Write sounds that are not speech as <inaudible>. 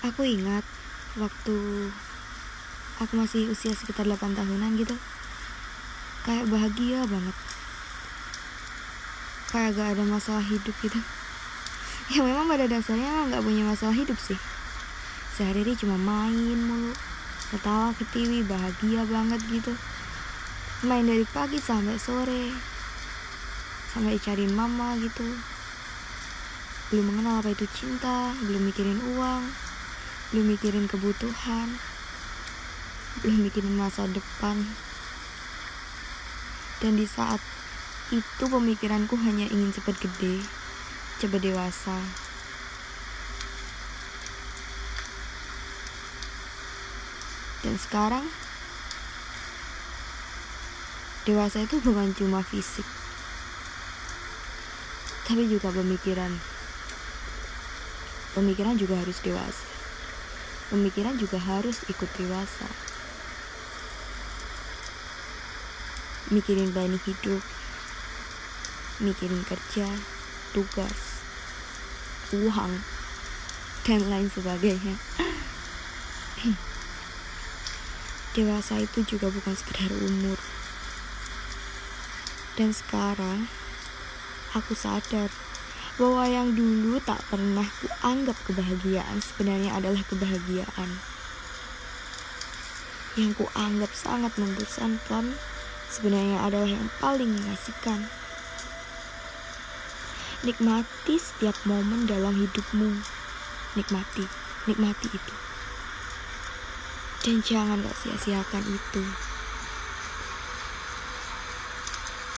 Aku ingat waktu aku masih usia sekitar 8 tahunan gitu. Kayak bahagia banget. Kayak gak ada masalah hidup gitu. <laughs> Ya memang pada dasarnya emang gak punya masalah hidup sih. Sehari-hari cuma main mulu. Ketawa ketiwi, bahagia banget gitu. Main dari pagi sampai sore. Sampai cariin mama gitu. Belum mengenal apa itu cinta, belum mikirin uang, belum mikirin kebutuhan, belum mikirin masa depan. Dan di saat itu pemikiranku hanya ingin cepat gede, cepat dewasa. Dan sekarang dewasa itu bukan cuma fisik, tapi juga pemikiran. Pemikiran juga harus dewasa pemikiran juga harus ikut dewasa. Mikirin planning hidup, mikirin kerja, tugas, uang, dan lain sebagainya. <clears throat> Dewasa itu juga bukan sekedar umur. Dan sekarang, aku sadar bahwa yang dulu tak pernah kuanggap kebahagiaan sebenarnya adalah kebahagiaan. Yang kuanggap sangat membosankan sebenarnya adalah yang paling mengasihkan. Nikmati setiap momen dalam hidupmu. Nikmati, nikmati itu. Dan jangan gak sia-siakan itu.